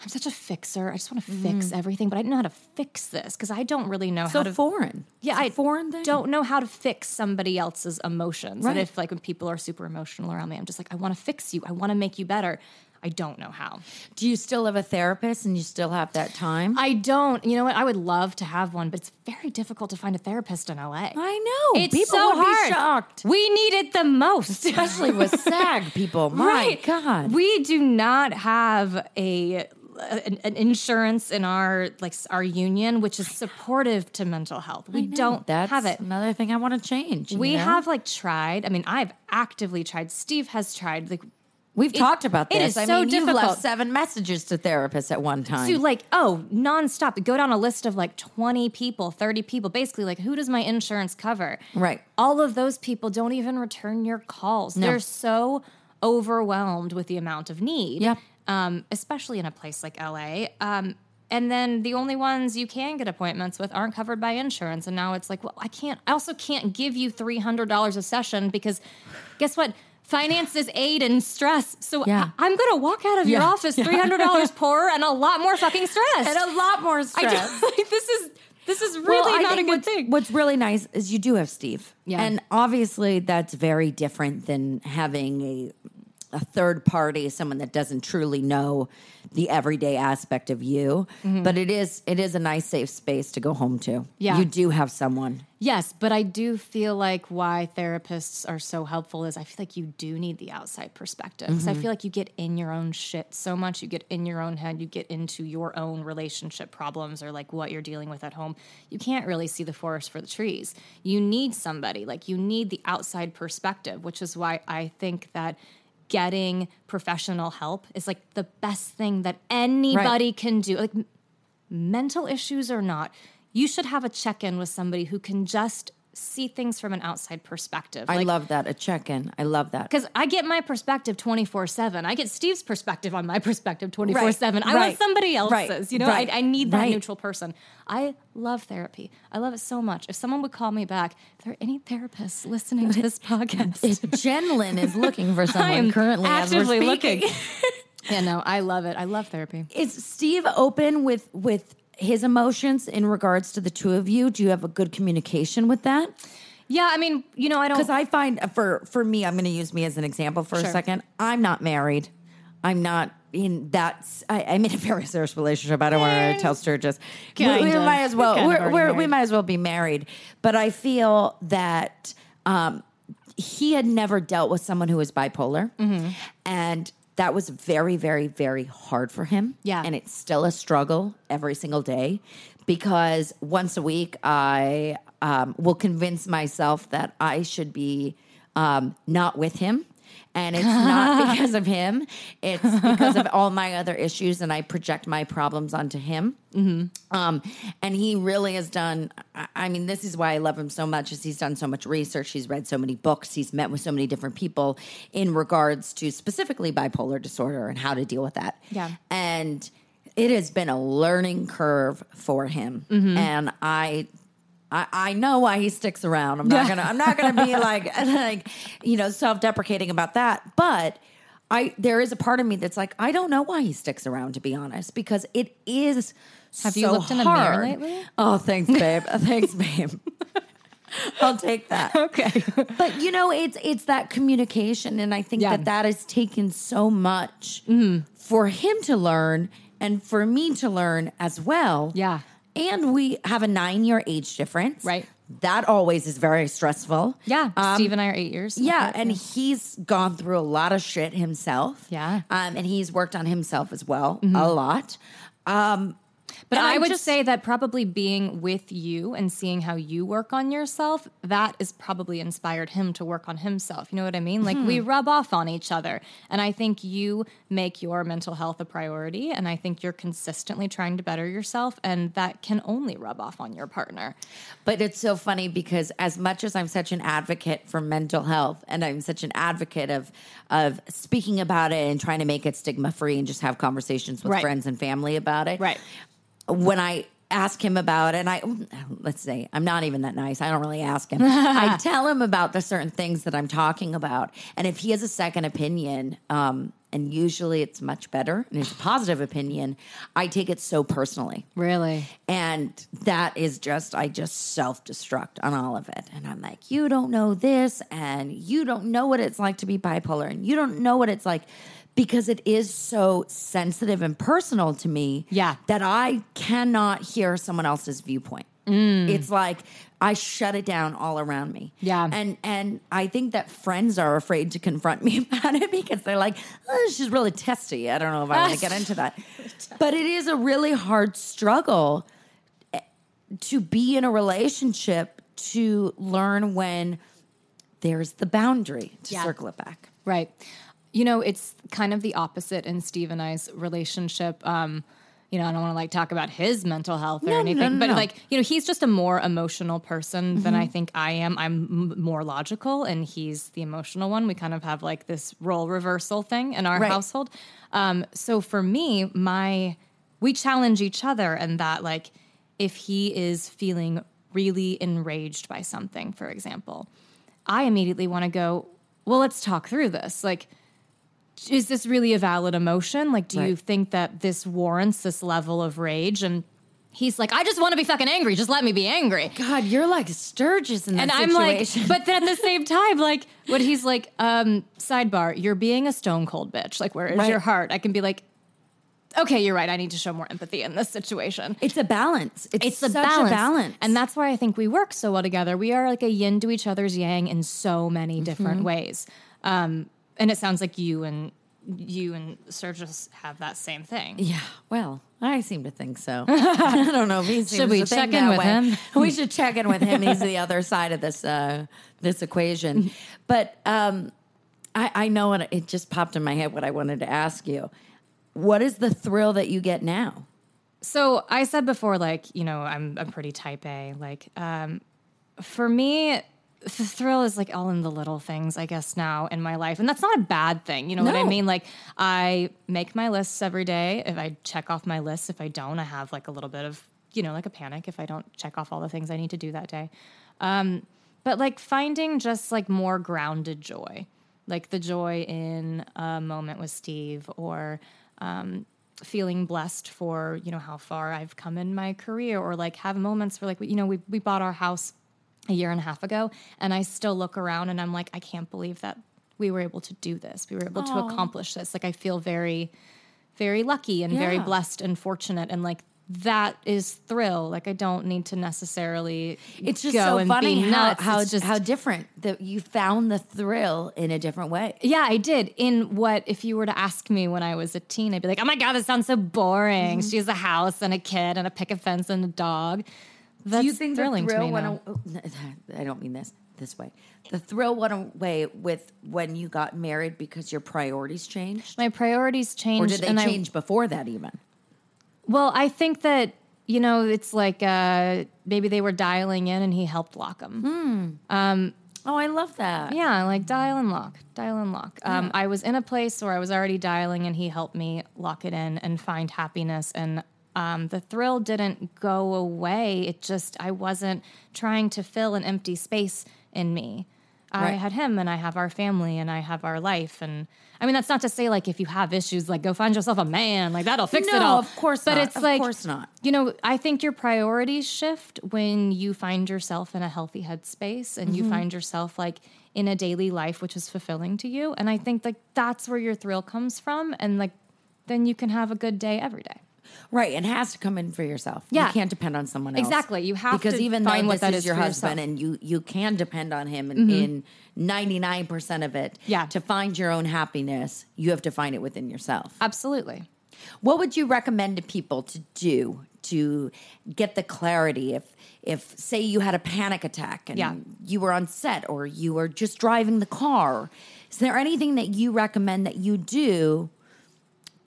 I'm such a fixer. I just want to fix mm-hmm. everything, but I didn't know how to fix this because I don't really know so how to. So foreign. yeah, I foreign thing. don't know how to fix somebody else's emotions. Right. And if like when people are super emotional around me, I'm just like, I want to fix you. I want to make you better. I don't know how. Do you still have a therapist and you still have that time? I don't. You know what? I would love to have one, but it's very difficult to find a therapist in LA. I know. It's people so would hard. be shocked. We need it the most, Especially with SAG people. My right? God. we do not have a an, an insurance in our like our union, which is supportive to mental health. We don't That's have it. Another thing I want to change. We know? have like tried. I mean, I've actively tried. Steve has tried. Like We've talked about this. is I so mean, you've difficult. left seven messages to therapists at one time. to like oh nonstop go down a list of like 20 people 30 people basically like who does my insurance cover Right. all of those people don't even return your calls they're so overwhelmed with the amount of need Yeah. Um, especially in a place like la um, and then the only ones you can get appointments with aren't covered by insurance and now it's like well i can't i also can't give you $300 a session because guess what finances aid and stress so Yeah. I, am gonna walk out of your Yeah. office $300 poorer and a lot more fucking stress and a lot more I stress. like, this is this is really I not a good thing. What's really nice is you do have Steve. Yeah. And obviously that's very different than having a a third party, someone that doesn't truly know the everyday aspect of you. Mm-hmm. But it is it is a nice safe space to go home to. Yeah. You do have someone. Yes, but I do feel like why therapists are so helpful is I feel like you do need the outside perspective. 'Cause I feel like you get in your own shit so much. You get in your own head. You get into your own relationship problems or like what you're dealing with at home. You can't really see the forest for the trees. You need somebody, like, you need the outside perspective, which is why I think that getting professional help is like the best thing that anybody can do. Like, mental issues or not, you should have a check in with somebody who can just see things from an outside perspective. I love that. A check in. I love that. because I get my perspective 24 7. I get Steve's perspective on my perspective 24 7. I right, want somebody else's. right, You know, right, I, I need that right. neutral person. I love therapy. I love it so much. If someone would call me back, if there are any therapists listening to this podcast, Jen Lynn is looking for I someone am currently as we're actively speaking. looking. yeah, no, I love it. I love therapy. Is Steve open with with his emotions in regards to the two of you? Do you have a good communication with that? Yeah, I mean, you know, I don't. Because I find for for me, I'm going to use me as an example for a second. I'm not married. I'm not in that. I, I'm in a very serious relationship. I don't want to tell Sturgis. We, we of. might as well. We're, we're, we might as well be married. But I feel that um, he had never dealt with someone who was bipolar, Mm-hmm. and that was very, very, very hard for him. Yeah. and it's still a struggle every single day because once a week I um, will convince myself that I should be um, not with him. And it's not because of him. It's because of all my other issues, and I project my problems onto him. Um, and he really has done. I- mean, this is why I love him so much. Is he's done so much research. He's read so many books. He's met with so many different people in regards to specifically bipolar disorder and how to deal with that. Yeah. and it has been a learning curve for him, and I. I, I know why he sticks around. I'm not gonna. I'm not gonna be like, like, you know, self-deprecating about that. But I, there is a part of me that's like, I don't know why he sticks around. To be honest, because it is. Have you so looked in the mirror lately? Oh, thanks, babe. thanks, babe. I'll take that. Okay. But you know, it's it's that communication, and I think Yeah. that that has taken so much Mm-hmm. for him to learn, and for me to learn as well. Yeah. And we have a nine year age difference. Right. That always is very stressful. Yeah. Um, Steve and I are eight years. yeah, and he's gone through a lot of shit himself. Yeah. Mm-hmm. um, and he's worked on himself as well a lot. Um, But and I I'm would just- say that probably being with you and seeing how you work on yourself, that is probably inspired him to work on himself. You know what I mean? Like we Hmm. rub off on each other. And I think you make your mental health a priority. And I think you're consistently trying to better yourself. And that can only rub off on your partner. But it's so funny because as much as I'm such an advocate for mental health and I'm such an advocate of of speaking about it and trying to make it stigma free and just have conversations with Right. friends and family about it. Right. When I ask him about it, and I let's say I'm not even that nice. I don't really ask him. I tell him about the certain things that I'm talking about. And if he has a second opinion, um, and usually it's much better and it's a positive opinion, I take it so personally. Really? And that is just, I just self destruct on all of it. And I'm like, you don't know this, and you don't know what it's like to be bipolar, and you don't know what it's like because it is so sensitive and personal to me Yeah. that I cannot hear someone else's viewpoint. It's like I shut it down all around me. Yeah. And and I think that friends are afraid to confront me about it because they're like, oh, she's really testy. I don't know if I want to get into that. But it is a really hard struggle eh, to be in a relationship to learn when there's the boundary to Yeah. circle it back. Right. You know, it's kind of the opposite in Steve and I's relationship. Um, you know, I don't want to like talk about his mental health or No, anything, no, but no. like, you know, he's just a more emotional person than Mm-hmm. I think I am. I'm m- more logical and he's the emotional one. We kind of have like this role reversal thing in our Right. household. Um, so for me, my, we challenge each other and that like, if he is feeling really enraged by something, for example, I immediately want to go, well, let's talk through this. Like, is this really a valid emotion? Like, do you think that this warrants this level of rage? And he's like, I just want to be fucking angry. Just let me be angry. God, you're like Sturgis in that And I'm like, situation. but then at the same time, like, when he's like, um, sidebar, you're being a stone cold bitch. Like, where is Right. your heart? I can be like, okay, you're right. I need to show more empathy in this situation. it's a balance. It's, It's a balance. a balance, And that's why I think we work so well together. We are like a yin to each other's yang in so many Mm-hmm. different ways. Um, and it sounds like you and you and Sturgis have that same thing. Yeah, well, I seem to think so. I don't know if he seems we check in with way. him? We should check in with him. He's the other side of this uh, this equation. But um, I, I know it, it just popped in my head what I wanted to ask you. What is the thrill that you get now? So I said before, like, you know, I'm I'm pretty type A. Like, um, for me, the thrill is like all in the little things, I guess, now in my life. And that's not a bad thing. You know what I mean? Like, I make my lists every day. If I check off my list, if I don't, I have like a little bit of, you know, like a panic if I don't check off all the things I need to do that day. Um, but like finding just like more grounded joy, like the joy in a moment with Steve or, um, feeling blessed for you know how far I've come in my career or like have moments where like you know we we bought our house a year and a half ago and I still look around and I'm like I can't believe that we were able to do this we were able to accomplish this like I feel very very lucky and very blessed and fortunate and like that is thrill like I don't need to necessarily It's just so funny how how, just how different that you found the thrill in a different way. Yeah, I did. In what, if you were to ask me when I was a teen, I'd be like, oh my God, this sounds so boring. Mm-hmm. She has a house and a kid and a picket fence and a dog. That's Do you think thrilling the to thrill me went? now. a- I don't mean this this way. The thrill went away with when you got married because your priorities changed, My priorities changed. or did they and I- change before that even? well, I think that, you know, it's like uh, maybe they were dialing in and he helped lock them. Oh, I love that. Yeah, like dial and lock, dial and lock. Um, I was in a place where I was already dialing, and he helped me lock it in and find happiness. And um, the thrill didn't go away. It just I wasn't trying to fill an empty space in me. I had him, and I have our family, and I have our life. And I mean, that's not to say like if you have issues, like go find yourself a man, like that'll fix it all. of course but not. it's Of like course not. you know, I think your priorities shift when you find yourself in a healthy headspace and Mm-hmm. you find yourself like in a daily life which is fulfilling to you. And I think like that's where your thrill comes from. And like then you can have a good day every day. Right, it has to come in for yourself. Yeah. you can't depend on someone else. Exactly. You have because to even find though what this that is is your husband, yourself. and you you can depend on him in, mm-hmm. in ninety nine percent of it. Yeah. to find your own happiness, you have to find it within yourself. Absolutely. What would you recommend to people to do to get the clarity if if say you had a panic attack and Yeah. you were on set or you were just driving the car? Is there anything that you recommend that you do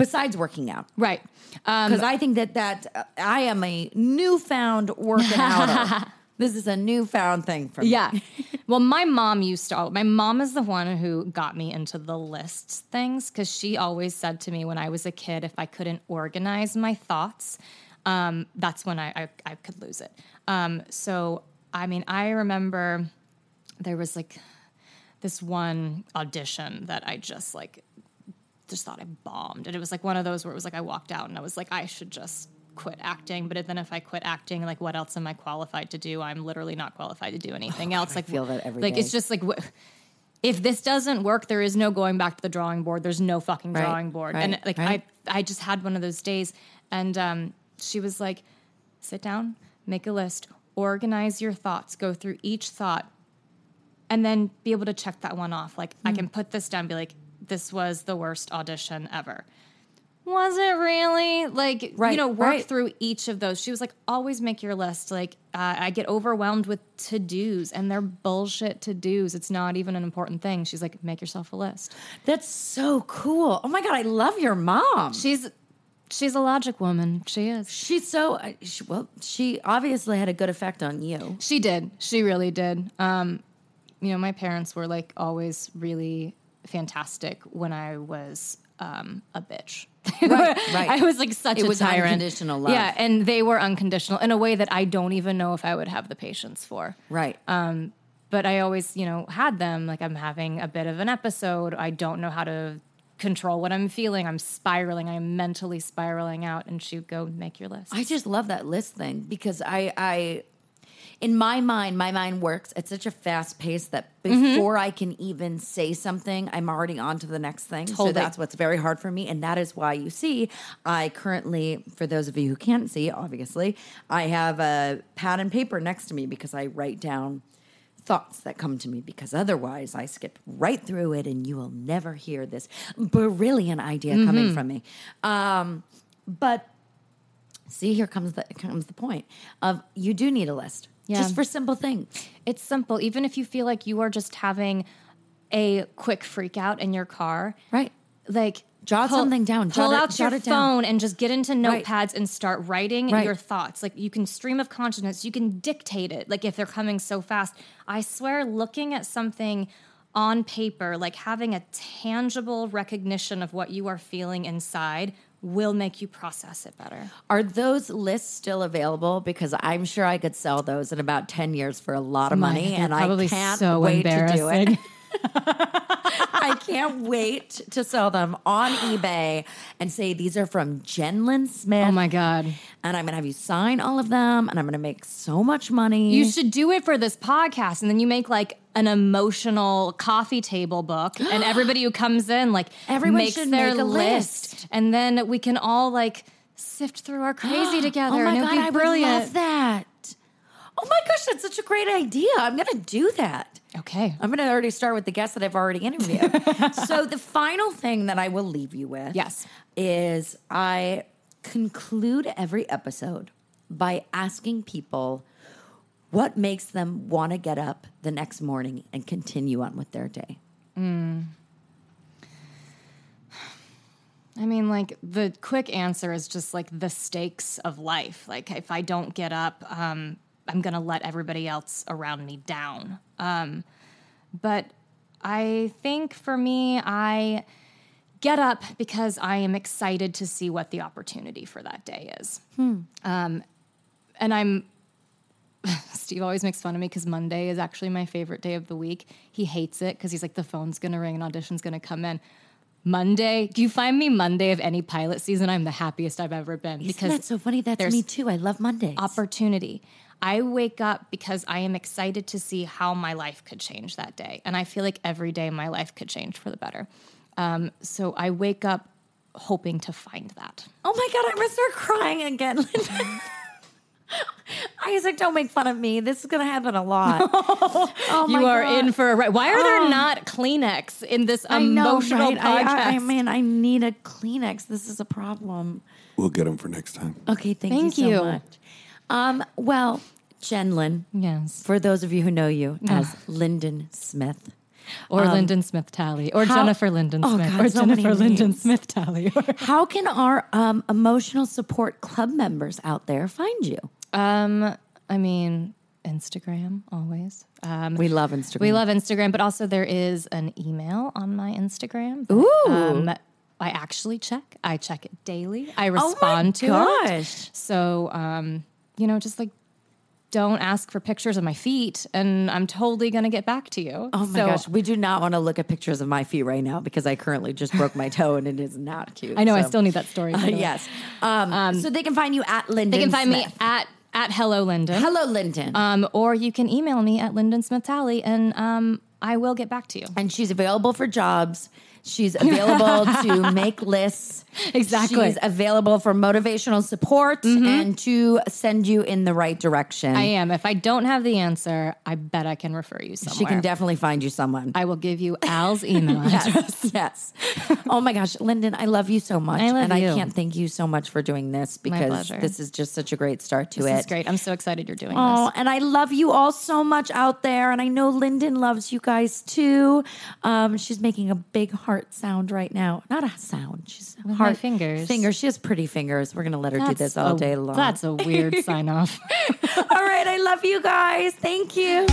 besides working out? Right. Um, Because I think that that uh, I am a newfound working outer. this is a newfound thing for me. Yeah. well, my mom used to, my mom is the one who got me into the lists things because she always said to me when I was a kid, if I couldn't organize my thoughts, um, that's when I, I, I could lose it. Um, so, I mean, I remember there was like this one audition that I just like just thought I bombed. And it was like one of those where it was like I walked out and I was like, I should just quit acting. But then if I quit acting, like what else am I qualified to do? I'm literally not qualified to do anything else. Like feel that every like day. it's just like wh- if this doesn't work, there is no going back to the drawing board. There's no fucking Right, drawing board. right, and like right. I I just had one of those days and um, she was like, sit down, make a list, organize your thoughts, go through each thought, and then be able to check that one off. Like Hmm. I can put this down, be like, this was the worst audition ever. Was it really? Like, Right, you know, work right. through each of those. She was like, always make your list. Like, uh, I get overwhelmed with to dos, and they're bullshit to dos. It's not even an important thing. She's like, make yourself a list. That's so cool. Oh my god, I love your mom. She's she's a logic woman. She is. She's so uh, she, well. She obviously had a good effect on you. She did. She really did. Um, you know, my parents were like always really fantastic when I was um, a bitch. Right, right. I was like such It a was tyrant. unconditional love. Yeah, and they were unconditional in a way that I don't even know if I would have the patience for. Right. Um, But I always, you know, had them. Like I'm having a bit of an episode. I don't know how to control what I'm feeling. I'm spiraling. I'm mentally spiraling out. And shoot, go make your list. I just love that list thing because I, I, in my mind, my mind works at such a fast pace that Mm-hmm. before I can even say something, I'm already on to the next thing. So that's what's very hard for me. And that is why you see, I currently, for those of you who can't see, obviously, I have a pad and paper next to me because I write down thoughts that come to me because otherwise I skip right through it and you will never hear this brilliant idea Mm-hmm. coming from me. Um, but see, here comes the comes the point of you do need a list Yeah. just for simple things. It's simple. Even if you feel like you are just having a quick freak out in your car, Right. like Jot something down. Pull Jot it- out your it down. phone and just get into Right. notepads and start writing Right. your thoughts. Like you can stream of consciousness, you can dictate it. Like if they're coming so fast, I swear, looking at something on paper, like having a tangible recognition of what you are feeling inside, will make you process it better. Are those lists still available? Because I'm sure I could sell those in about 10 years for a lot of My- money. and I can't so wait to do it. embarrassing. I can't wait to sell them on eBay and say these are from Jen Lynn Smith. Oh my god. And I'm going to have you sign all of them and I'm going to make so much money. You should do it for this podcast, and then you make like an emotional coffee table book, and everybody who comes in like Everyone makes should their make a list. And then we can all like sift through our crazy oh together. Oh my and it'll God, be I brilliant. would love that. Oh my gosh, that's such a great idea. I'm going to do that. Okay. I'm going to already start with the guests that I've already interviewed. so the final thing that I will leave you with Yes. is I conclude every episode by asking people what makes them want to get up the next morning and continue on with their day. Mm. I mean, like the quick answer is just like the stakes of life. Like if I don't get up, um, I'm gonna let everybody else around me down. Um, but I think for me, I get up because I am excited to see what the opportunity for that day is. Um, and I'm Steve always makes fun of me because Monday is actually my favorite day of the week. He hates it because he's like, the phone's gonna ring and audition's gonna come in. Monday, do you find me Monday of any pilot season? I'm the happiest I've ever been Isn't that so funny? That's me too. I love Mondays. opportunity. I wake up because I am excited to see how my life could change that day. And I feel like every day my life could change for the better. Um, so I wake up hoping to find that. oh my God, I'm going to start crying again. Linda. Isaac, don't make fun of me. This is going to happen a lot. oh my you are God. in for a ride. Why are there Oh. not Kleenex in this I know, emotional right? podcast? I, I, I mean, I need a Kleenex. This is a problem. We'll get them for next time. Okay, thank, Thank you so much. Um, well, Jen Lynn, yes. for those of you who know you as Lyndon Smith, Or Lyndon Smith Talley. Or how- Jennifer Lyndon Oh, Smith. God, or so Jennifer Lyndon. Smith Talley. how can our um, emotional support club members out there find you? Um, I mean, Instagram always. Um, We love Instagram. We love Instagram, but also there is an email on my Instagram. that, Ooh. Um, I actually check. I check it daily. I Oh respond to it. gosh. So, um, you know, just like don't ask for pictures of my feet, and I'm totally gonna get back to you. Oh my So, gosh, we do not want to look at pictures of my feet right now because I currently just broke my toe and it is not cute. I know. I still need that story. way. yes. Um, so they can find you at Lyndon. They can find me at at Hello Lyndon. Hello, Lyndon. Um, or you can email me at Lyndon Smith Talley, and um, I will get back to you. and she's available for jobs. She's available to make lists. Exactly. Mm-hmm. She's available for motivational support and to send you in the right direction. I am. If I don't have the answer, I bet I can refer you somewhere. she can definitely find you someone. I will give you Al's email address. yes, yes. Oh my gosh, Lyndon, I love you so much. I love and I can't thank you so much for doing this because this is just such a great start to This it. is great. I'm so excited you're doing Oh, this. and I love you all so much out there. And I know Lyndon loves you guys too. Um, she's making a big heart sound right now. Not a sound. She's my heart fingers. Fingers. She has pretty fingers. We're gonna let her do this all a, day long. That's a weird sign off. all right. I love you guys. Thank you.